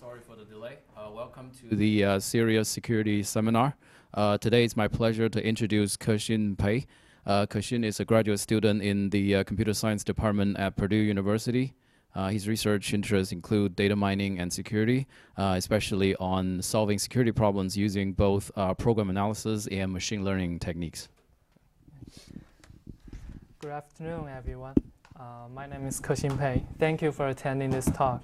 Sorry for the delay. Uh, welcome to the uh, CERIAS Security Seminar. Uh, today it's my pleasure to introduce Kexin Pei. Uh, is a graduate student in the uh, Computer Science Department at Purdue University. Uh, his research interests include data mining and security, uh, especially on solving security problems using both program analysis and machine learning techniques. Good afternoon, everyone. My name is Kexin Pei. Thank you for attending this talk.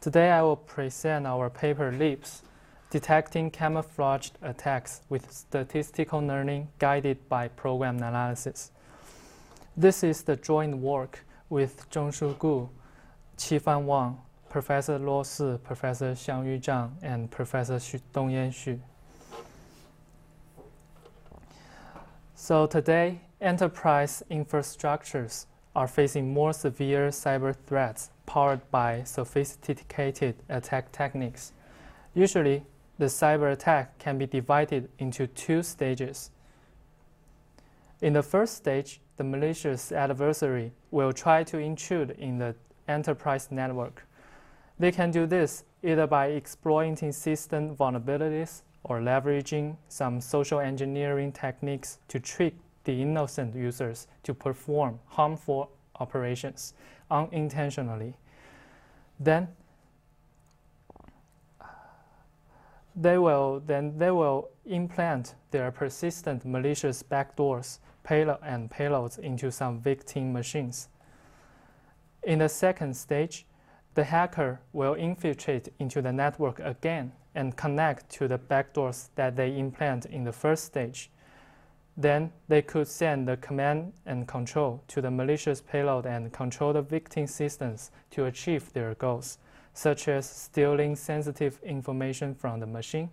Today I will present our paper LEAPS, Detecting Camouflaged Attacks with Statistical Learning Guided by Program Analysis. This is the joint work with Zhongshu Gu, Qifan Wang, Professor Luo Si, Professor Xiangyu Zhang, and Professor Xu, Dongyan Xu. So today, enterprise infrastructures are facing more severe cyber threats powered by sophisticated attack techniques. Usually, the cyber attack can be divided into two stages. In the first stage, the malicious adversary will try to intrude in the enterprise network. They can do this either by exploiting system vulnerabilities or leveraging some social engineering techniques to trick the innocent users to perform harmful operations unintentionally. Then they will then they will implant their persistent malicious backdoors payload and payloads into some victim machines. In the second stage, the hacker will infiltrate into the network again and connect to the backdoors that they implant in the first stage. Then they could send the command and control to the malicious payload and control the victim systems to achieve their goals, such as stealing sensitive information from the machine,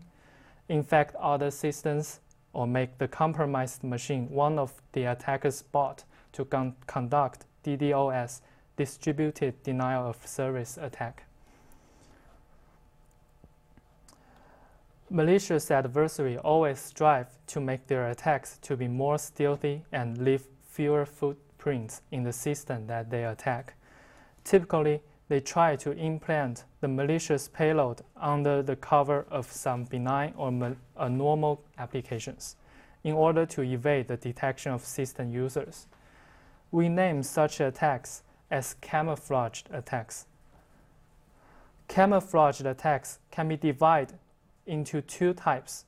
infect other systems, or make the compromised machine one of the attacker's bot to con- conduct DDoS, distributed denial of service attack. Malicious adversaries always strive to make their attacks to be more stealthy and leave fewer footprints in the system that they attack. Typically, they try to implant the malicious payload under the cover of some benign or mal- uh, normal applications in order to evade the detection of system users. We name such attacks as camouflaged attacks. Camouflaged attacks can be divided into two types.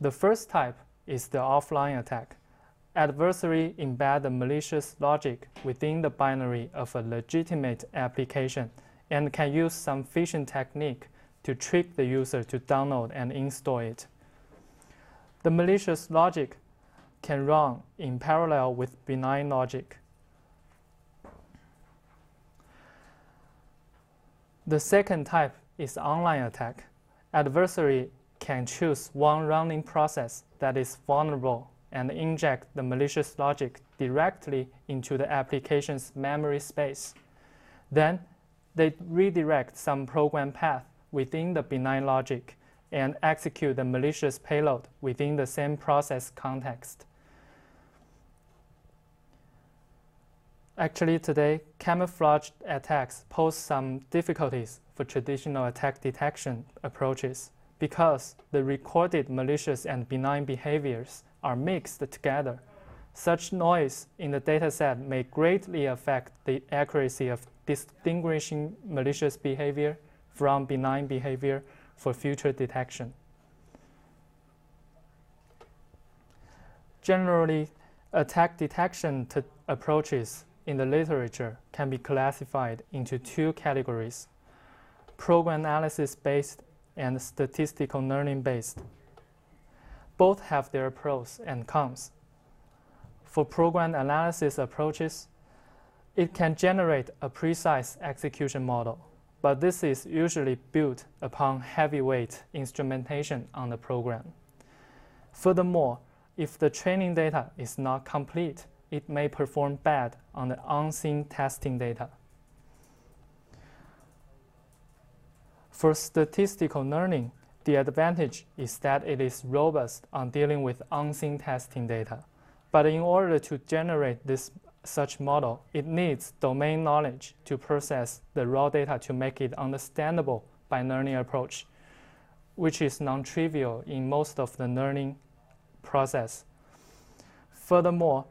The first type is the offline attack. Adversary embed the malicious logic within the binary of a legitimate application and can use some phishing technique to trick the user to download and install it. The malicious logic can run in parallel with benign logic. The second type is online attack adversary can choose one running process that is vulnerable and inject the malicious logic directly into the application's memory space. Then they redirect some program path within the benign logic and execute the malicious payload within the same process context. Actually, today, camouflage attacks pose some difficulties for traditional attack detection approaches because the recorded malicious and benign behaviors are mixed together. Such noise in the dataset may greatly affect the accuracy of distinguishing malicious behavior from benign behavior for future detection. Generally, attack detection approaches in the literature can be classified into two categories program analysis based and statistical learning based. Both have their pros and cons. For program analysis approaches, it can generate a precise execution model, but this is usually built upon heavyweight instrumentation on the program. Furthermore, if the training data is not complete, it may perform bad on the unseen testing data. For statistical learning, the advantage is that it is robust on dealing with unseen testing data. But in order to generate this such model, it needs domain knowledge to process the raw data to make it understandable by learning approach, which is non-trivial in most of the learning process. Furthermore,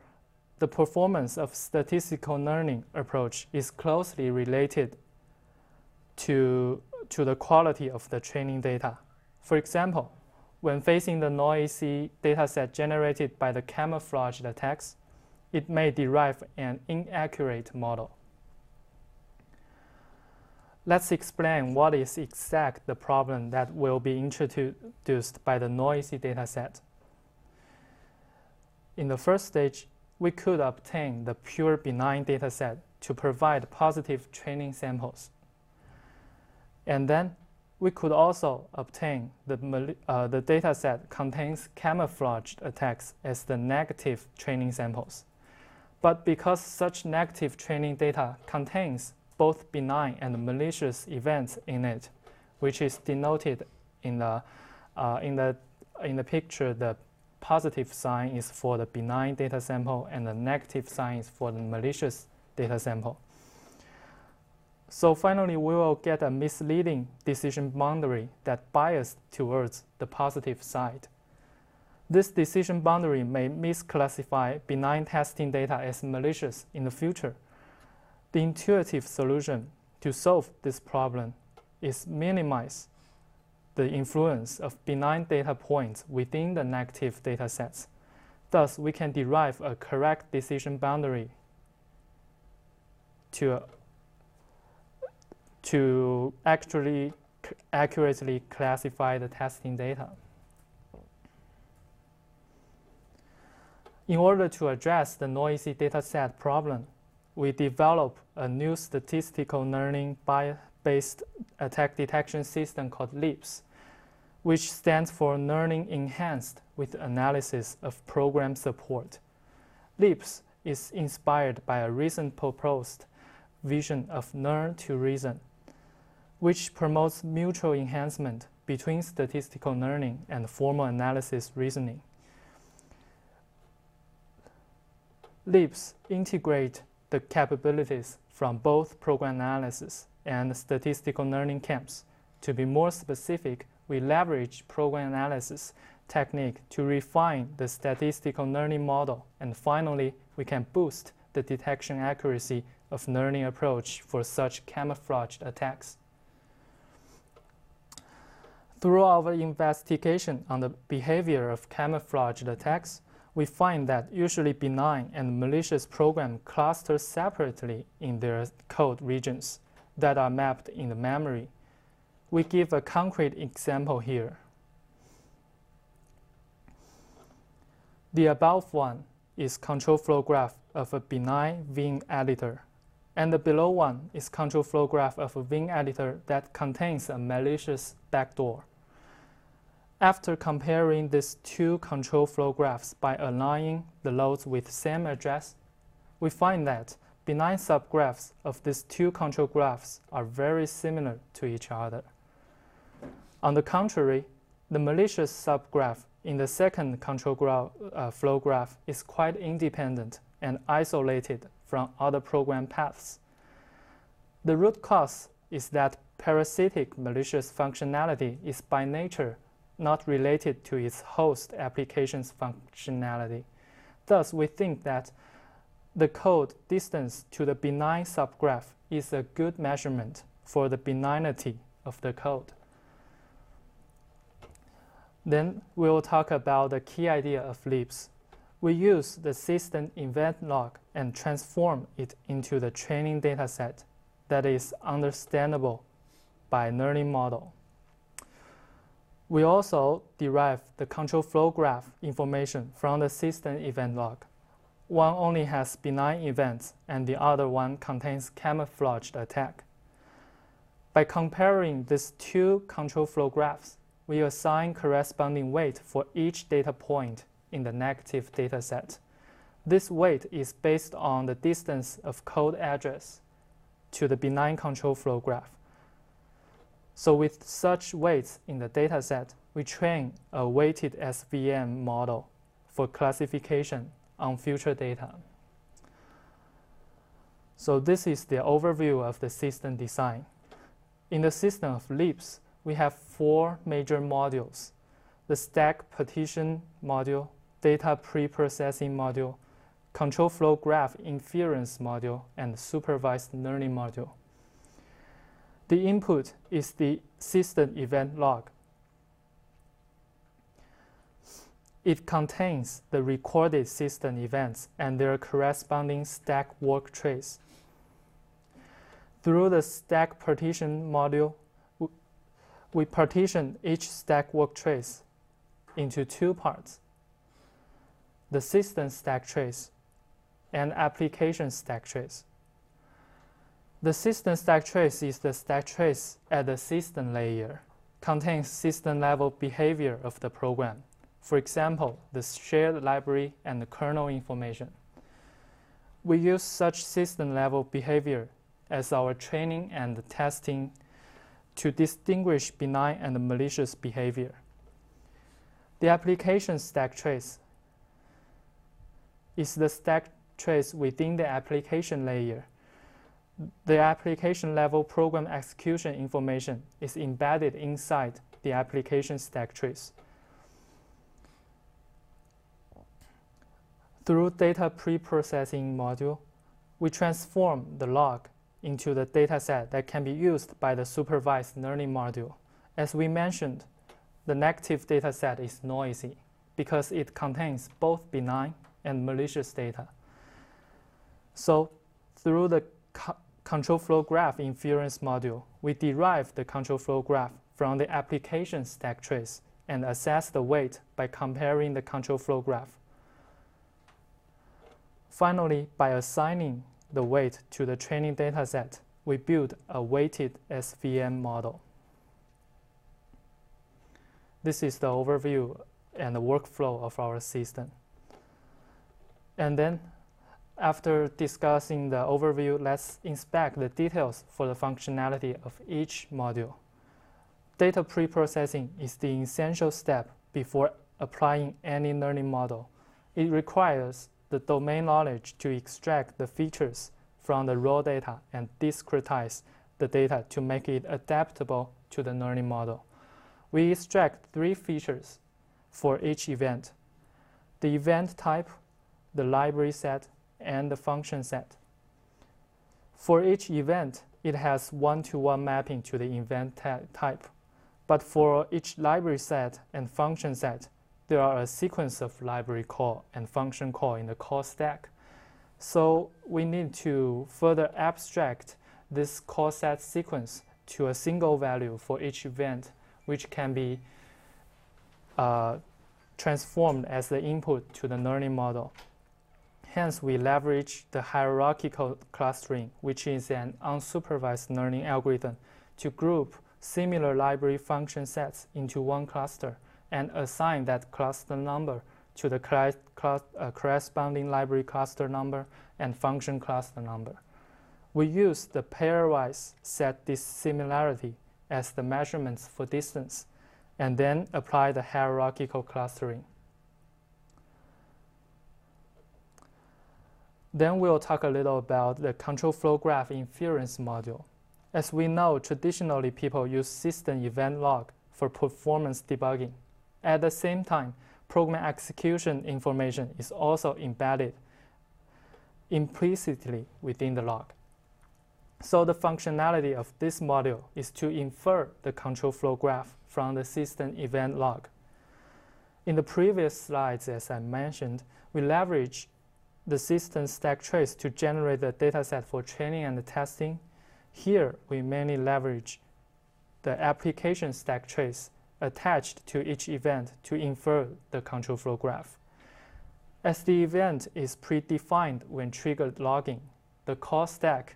the performance of statistical learning approach is closely related to, to the quality of the training data. For example, when facing the noisy dataset generated by the camouflaged attacks, it may derive an inaccurate model. Let's explain what is exact the problem that will be introduced by the noisy dataset. In the first stage, we could obtain the pure benign dataset to provide positive training samples. And then we could also obtain the, uh, the dataset contains camouflaged attacks as the negative training samples. But because such negative training data contains both benign and malicious events in it, which is denoted in the, uh, in the, in the picture, the positive sign is for the benign data sample and the negative sign is for the malicious data sample. So finally, we will get a misleading decision boundary that biased towards the positive side. This decision boundary may misclassify benign testing data as malicious in the future. The intuitive solution to solve this problem is minimize the influence of benign data points within the negative data sets. Thus, we can derive a correct decision boundary to, to actually accurately classify the testing data. In order to address the noisy dataset problem, we develop a new statistical learning based uh, attack detection system called LEAPS which stands for Learning Enhanced with Analysis of Program Support. LEAPS is inspired by a recent proposed vision of learn to reason, which promotes mutual enhancement between statistical learning and formal analysis reasoning. LEAPS integrate the capabilities from both program analysis and statistical learning camps. To be more specific, we leverage program analysis technique to refine the statistical learning model. And finally, we can boost the detection accuracy of learning approach for such camouflaged attacks. Through our investigation on the behavior of camouflaged attacks, we find that usually benign and malicious programs cluster separately in their code regions that are mapped in the memory we give a concrete example here. The above one is control flow graph of a benign Vim editor, and the below one is control flow graph of a Vim editor that contains a malicious backdoor. After comparing these two control flow graphs by aligning the loads with same address, we find that benign subgraphs of these two control graphs are very similar to each other. On the contrary, the malicious subgraph in the second control uh, flow graph is quite independent and isolated from other program paths. The root cause is that parasitic malicious functionality is by nature not related to its host application's functionality. Thus, we think that the code distance to the benign subgraph is a good measurement for the benignity of the code. Then we'll talk about the key idea of leaps. We use the system event log and transform it into the training dataset that is understandable by learning model. We also derive the control flow graph information from the system event log. One only has benign events and the other one contains camouflaged attack. By comparing these two control flow graphs, we assign corresponding weight for each data point in the negative data set. This weight is based on the distance of code address to the benign control flow graph. So with such weights in the dataset, we train a weighted SVM model for classification on future data. So this is the overview of the system design. In the system of LEAPS, we have four major modules the stack partition module, data preprocessing module, control flow graph inference module, and supervised learning module. The input is the system event log. It contains the recorded system events and their corresponding stack walk trace. Through the stack partition module, we partition each stack walk trace into two parts the system stack trace and application stack trace. The system stack trace is the stack trace at the system layer, contains system level behavior of the program. For example, the shared library and the kernel information. We use such system level behavior as our training and testing to distinguish benign and malicious behavior. The application stack trace is the stack trace within the application layer. The application level program execution information is embedded inside the application stack trace. Through data preprocessing module, we transform the log into the dataset that can be used by the supervised learning module. As we mentioned, the negative dataset is noisy because it contains both benign and malicious data. So through the control flow graph inference module, we derive the control flow graph from the application stack trace and assess the weight by comparing the control flow graph. Finally, by assigning the weight to the training dataset, we build a weighted SVM model. This is the overview and the workflow of our system. And then, after discussing the overview, let's inspect the details for the functionality of each module. Data preprocessing is the essential step before applying any learning model. It requires the domain knowledge to extract the features from the raw data and discretize the data to make it adaptable to the learning model. We extract three features for each event. The event type, the library set, and the function set. For each event, it has one-to-one -one mapping to the event type. But for each library set and function set, there are a sequence of library call and function call in the call stack. So we need to further abstract this call set sequence to a single value for each event, which can be uh, transformed as the input to the learning model. Hence, we leverage the hierarchical clustering, which is an unsupervised learning algorithm, to group similar library function sets into one cluster and assign that cluster number to the uh, corresponding library cluster number and function cluster number. We use the pairwise set dissimilarity as the measurements for distance and then apply the hierarchical clustering. Then we'll talk a little about the control flow graph inference module. As we know, traditionally people use system event log for performance debugging. At the same time, program execution information is also embedded implicitly within the log. So the functionality of this module is to infer the control flow graph from the system event log. In the previous slides, as I mentioned, we leverage the system stack trace to generate the dataset for training and testing. Here, we mainly leverage the application stack trace attached to each event to infer the control flow graph. As the event is predefined when triggered logging, the call stack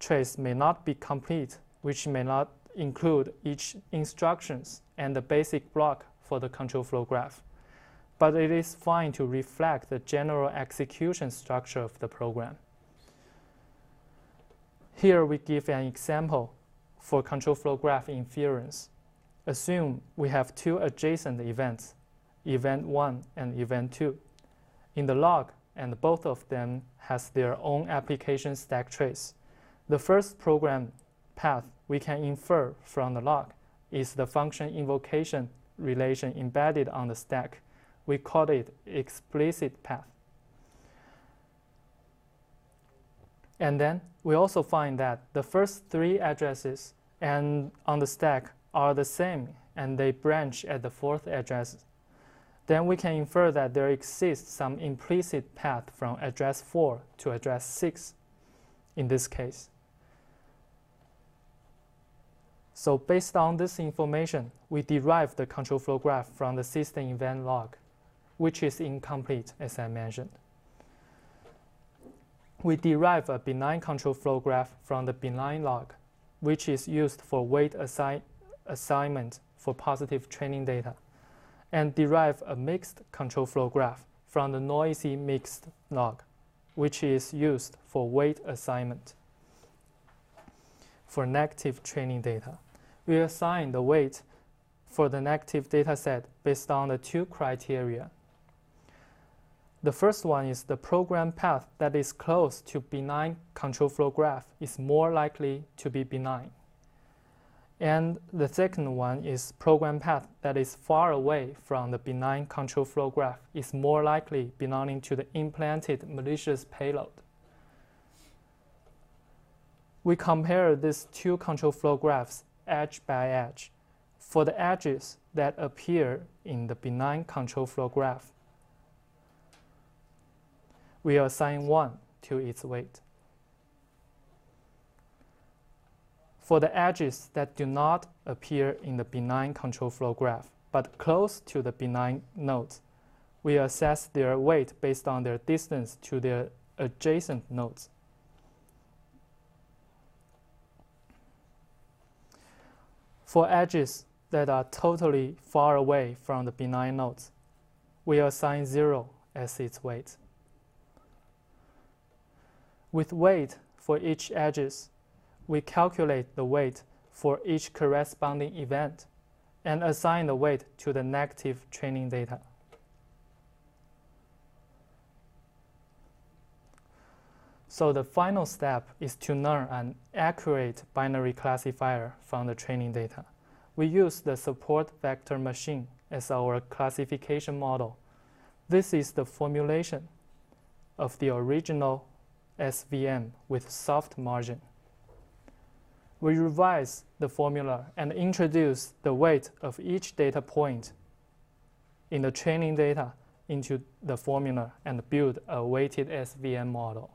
trace may not be complete, which may not include each instructions and the basic block for the control flow graph. But it is fine to reflect the general execution structure of the program. Here we give an example for control flow graph inference. Assume we have two adjacent events, event 1 and event 2, in the log, and both of them has their own application stack trace. The first program path we can infer from the log is the function invocation relation embedded on the stack. We call it explicit path. And then we also find that the first three addresses and on the stack are the same and they branch at the fourth address. Then we can infer that there exists some implicit path from address 4 to address 6 in this case. So based on this information, we derive the control flow graph from the system event log, which is incomplete as I mentioned. We derive a benign control flow graph from the benign log, which is used for weight assi assignment for positive training data, and derive a mixed control flow graph from the noisy mixed log, which is used for weight assignment for negative training data we assign the weight for the negative data set based on the two criteria. The first one is the program path that is close to benign control flow graph is more likely to be benign. And the second one is program path that is far away from the benign control flow graph is more likely belonging to the implanted malicious payload. We compare these two control flow graphs edge by edge for the edges that appear in the benign control flow graph. We assign 1 to its weight. For the edges that do not appear in the benign control flow graph, but close to the benign nodes, we assess their weight based on their distance to their adjacent nodes. For edges that are totally far away from the benign nodes, we assign 0 as its weight. With weight for each edges, we calculate the weight for each corresponding event and assign the weight to the negative training data. So the final step is to learn an accurate binary classifier from the training data. We use the support vector machine as our classification model. This is the formulation of the original SVM with soft margin. We revise the formula and introduce the weight of each data point in the training data into the formula and build a weighted SVM model.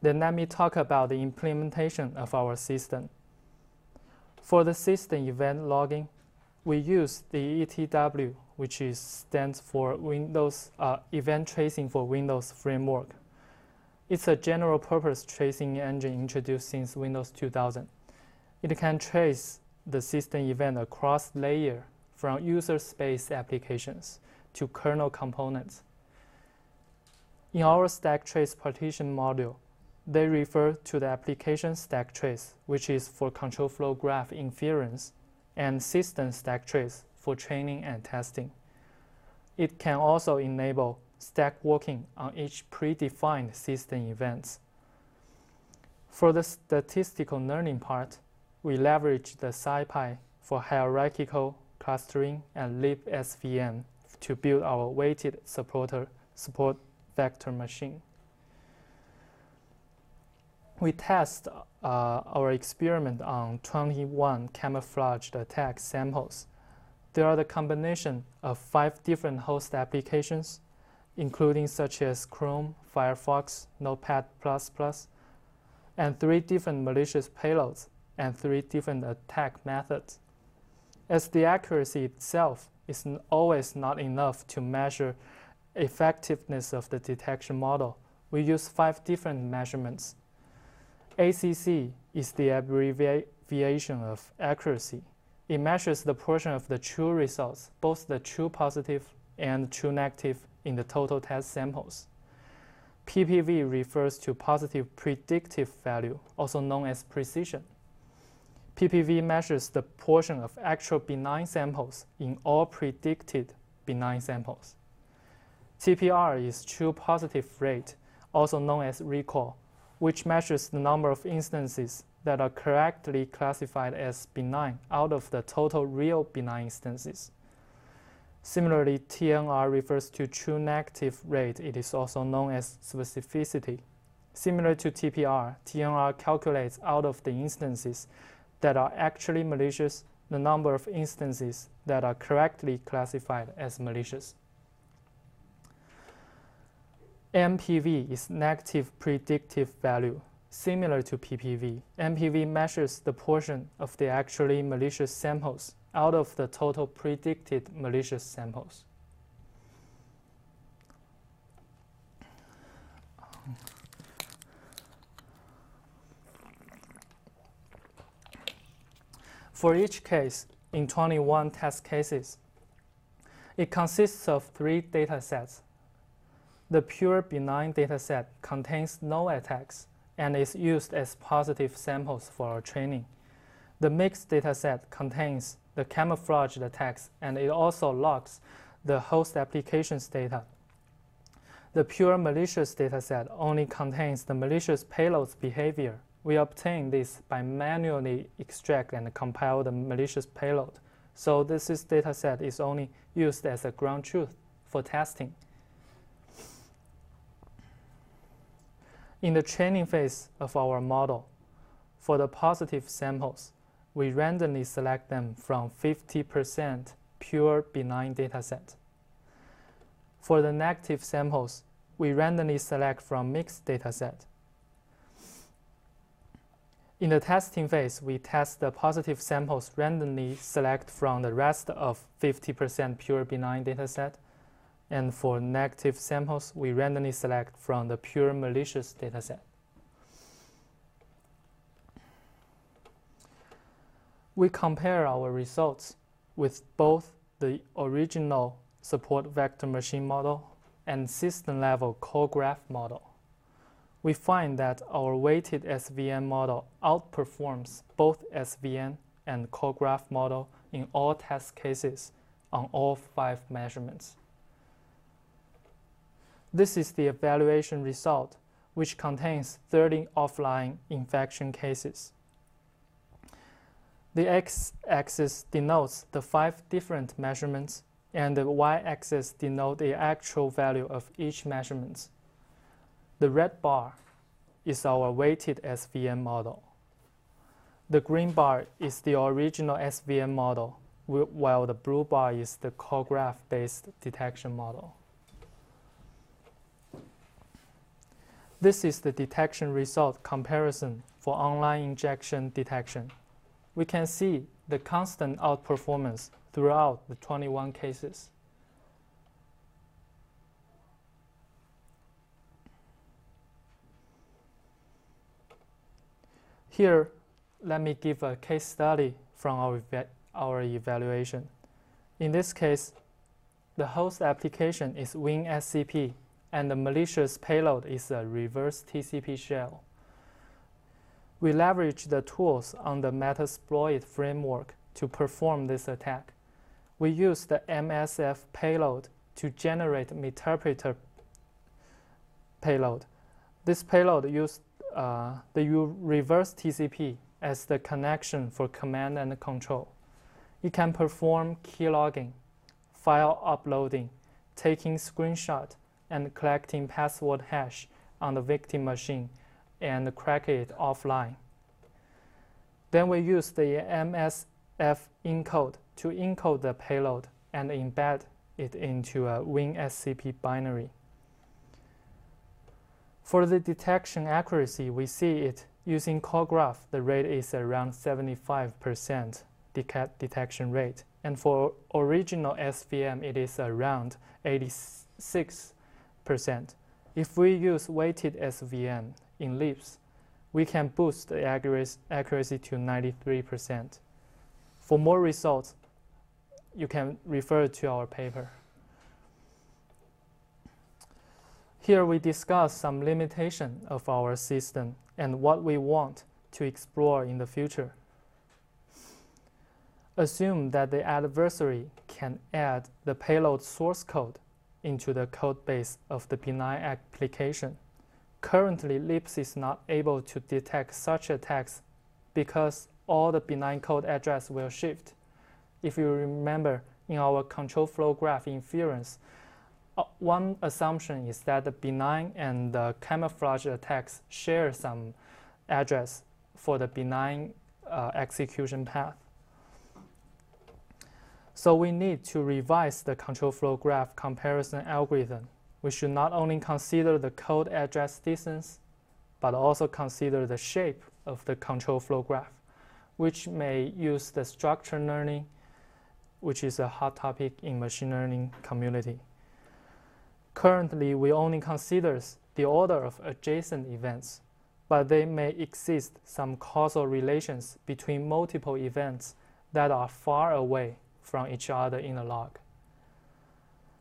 Then let me talk about the implementation of our system. For the system event logging, we use the ETW, which is, stands for Windows uh, Event Tracing for Windows Framework. It's a general purpose tracing engine introduced since Windows 2000. It can trace the system event across layer from user space applications to kernel components. In our stack trace partition module, they refer to the application stack trace, which is for control flow graph inference, and system stack trace for training and testing. It can also enable stack walking on each predefined system events. For the statistical learning part, we leverage the SciPy for hierarchical clustering and libsvm to build our weighted supporter support vector machine we test uh, our experiment on 21 camouflaged attack samples. There are the combination of five different host applications, including such as Chrome, Firefox, Notepad++, and three different malicious payloads and three different attack methods. As the accuracy itself is always not enough to measure effectiveness of the detection model, we use five different measurements ACC is the abbreviation of accuracy. It measures the portion of the true results, both the true positive and true negative in the total test samples. PPV refers to positive predictive value, also known as precision. PPV measures the portion of actual benign samples in all predicted benign samples. TPR is true positive rate, also known as recall, which measures the number of instances that are correctly classified as benign out of the total real benign instances. Similarly, TNR refers to true negative rate. It is also known as specificity. Similar to TPR, TNR calculates out of the instances that are actually malicious the number of instances that are correctly classified as malicious. NPV is negative predictive value. Similar to PPV, NPV measures the portion of the actually malicious samples out of the total predicted malicious samples. For each case, in 21 test cases, it consists of three datasets. The pure benign dataset contains no attacks and is used as positive samples for our training. The mixed dataset contains the camouflaged attacks and it also logs the host application's data. The pure malicious dataset only contains the malicious payload's behavior. We obtain this by manually extract and compile the malicious payload. So this is dataset is only used as a ground truth for testing. In the training phase of our model, for the positive samples, we randomly select them from 50% pure benign dataset. For the negative samples, we randomly select from mixed dataset. In the testing phase, we test the positive samples randomly select from the rest of 50% pure benign dataset and for negative samples, we randomly select from the pure malicious dataset. We compare our results with both the original support vector machine model and system-level call graph model. We find that our weighted SVM model outperforms both SVM and call graph model in all test cases on all five measurements. This is the evaluation result, which contains 30 offline infection cases. The x-axis denotes the five different measurements, and the y-axis denotes the actual value of each measurement. The red bar is our weighted SVM model. The green bar is the original SVM model, while the blue bar is the call graph-based detection model. This is the detection result comparison for online injection detection. We can see the constant outperformance throughout the 21 cases. Here, let me give a case study from our, our evaluation. In this case, the host application is WinSCP and the malicious payload is a reverse TCP shell. We leverage the tools on the Metasploit framework to perform this attack. We use the MSF payload to generate Meterpreter payload. This payload used uh, the reverse TCP as the connection for command and control. It can perform keylogging, file uploading, taking screenshot, and collecting password hash on the victim machine and crack it offline. Then we use the MSF encode to encode the payload and embed it into a WinSCP binary. For the detection accuracy, we see it using CallGraph, the rate is around 75% detection rate. And for original SVM, it is around 86 if we use weighted SVM in LEAPS, we can boost the accuracy to 93%. For more results, you can refer to our paper. Here we discuss some limitation of our system and what we want to explore in the future. Assume that the adversary can add the payload source code into the code base of the benign application. Currently, LEAPS is not able to detect such attacks because all the benign code address will shift. If you remember, in our control flow graph inference, uh, one assumption is that the benign and the camouflage attacks share some address for the benign uh, execution path. So we need to revise the control flow graph comparison algorithm. We should not only consider the code address distance, but also consider the shape of the control flow graph, which may use the structure learning, which is a hot topic in machine learning community. Currently, we only consider the order of adjacent events, but they may exist some causal relations between multiple events that are far away from each other in the log.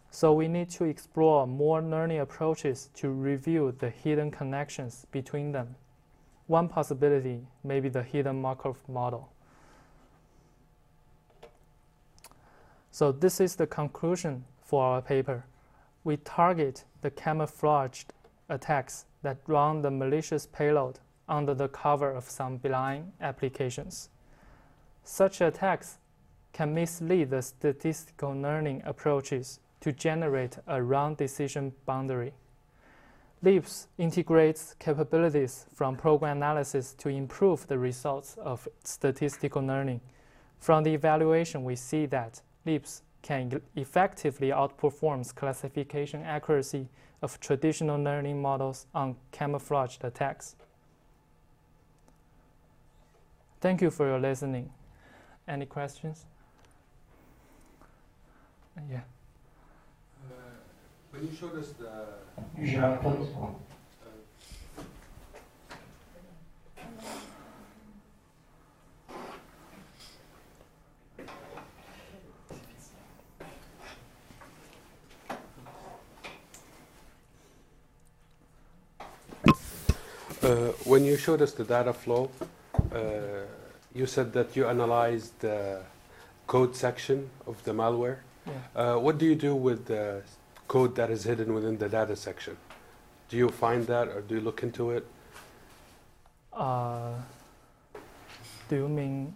So we need to explore more learning approaches to review the hidden connections between them. One possibility may be the hidden Markov model. So this is the conclusion for our paper. We target the camouflaged attacks that run the malicious payload under the cover of some benign applications. Such attacks can mislead the statistical learning approaches to generate a round decision boundary. LEAPS integrates capabilities from program analysis to improve the results of statistical learning. From the evaluation, we see that LEAPS can effectively outperform classification accuracy of traditional learning models on camouflaged attacks. Thank you for your listening. Any questions? Yeah. Uh, when you showed us the Uh, when you showed us the data flow, uh, you said that you analyzed the code section of the malware. Yeah. Uh, what do you do with the code that is hidden within the data section? Do you find that or do you look into it? Uh, do you mean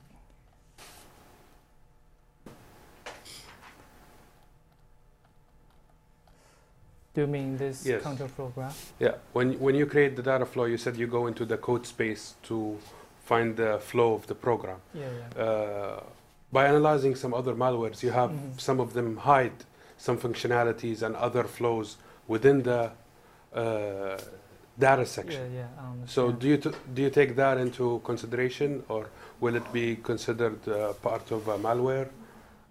Do you mean this Yes. control flow graph? Yeah, when, when you create the data flow, you said you go into the code space to find the flow of the program. Yeah, yeah. Uh, by analyzing some other malwares, you have Mhm. some of them hide some functionalities and other flows within the uh, data section. Yeah, yeah. So do you t- do you take that into consideration, or will it be considered uh, part of a malware?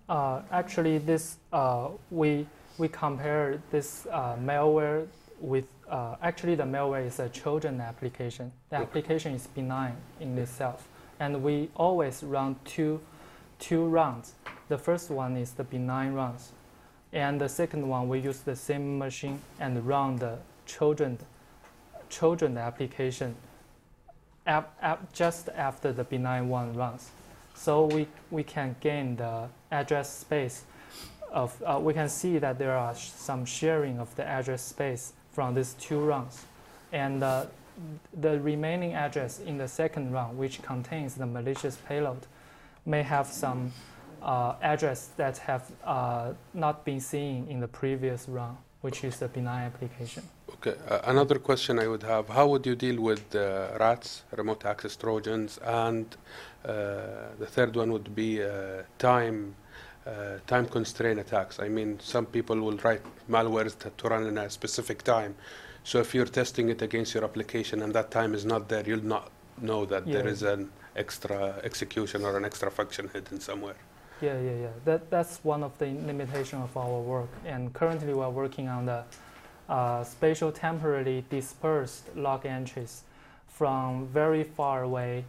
Uh, actually, this uh, we we compare this uh, malware with uh, actually the malware is a children application. The Okay. application is benign in itself, and we always run two two rounds. The first one is the benign rounds, and the second one we use the same machine and run the children children application ap- ap- just after the benign one runs. So we, we can gain the address space of, uh, we can see that there are sh- some sharing of the address space from these two rounds. And uh, the remaining address in the second round, which contains the malicious payload, may have some uh, address that have uh, not been seen in the previous run, which is the benign application. Okay. Uh, another question I would have: How would you deal with uh, rats, remote access trojans, and uh, the third one would be uh, time time constraint attacks? I mean, some people will write malwares to run in a specific time. So if you're testing it against your application and that time is not there, you'll not know that there Yeah. is an extra execution or an extra function hidden somewhere. Yeah, yeah, yeah. That, that's one of the limitation of our work. And currently we're working on the uh, spatial temporally dispersed log entries from very far away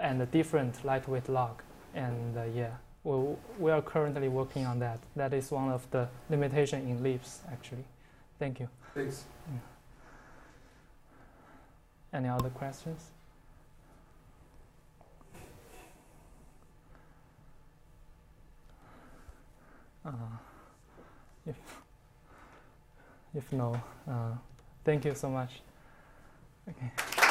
and a different lightweight log. And uh, yeah, we, we are currently working on that. That is one of the limitation in Leaps, actually. Thank you. Thanks. Any other questions? Uh, if, if no, uh, thank you so much. Okay.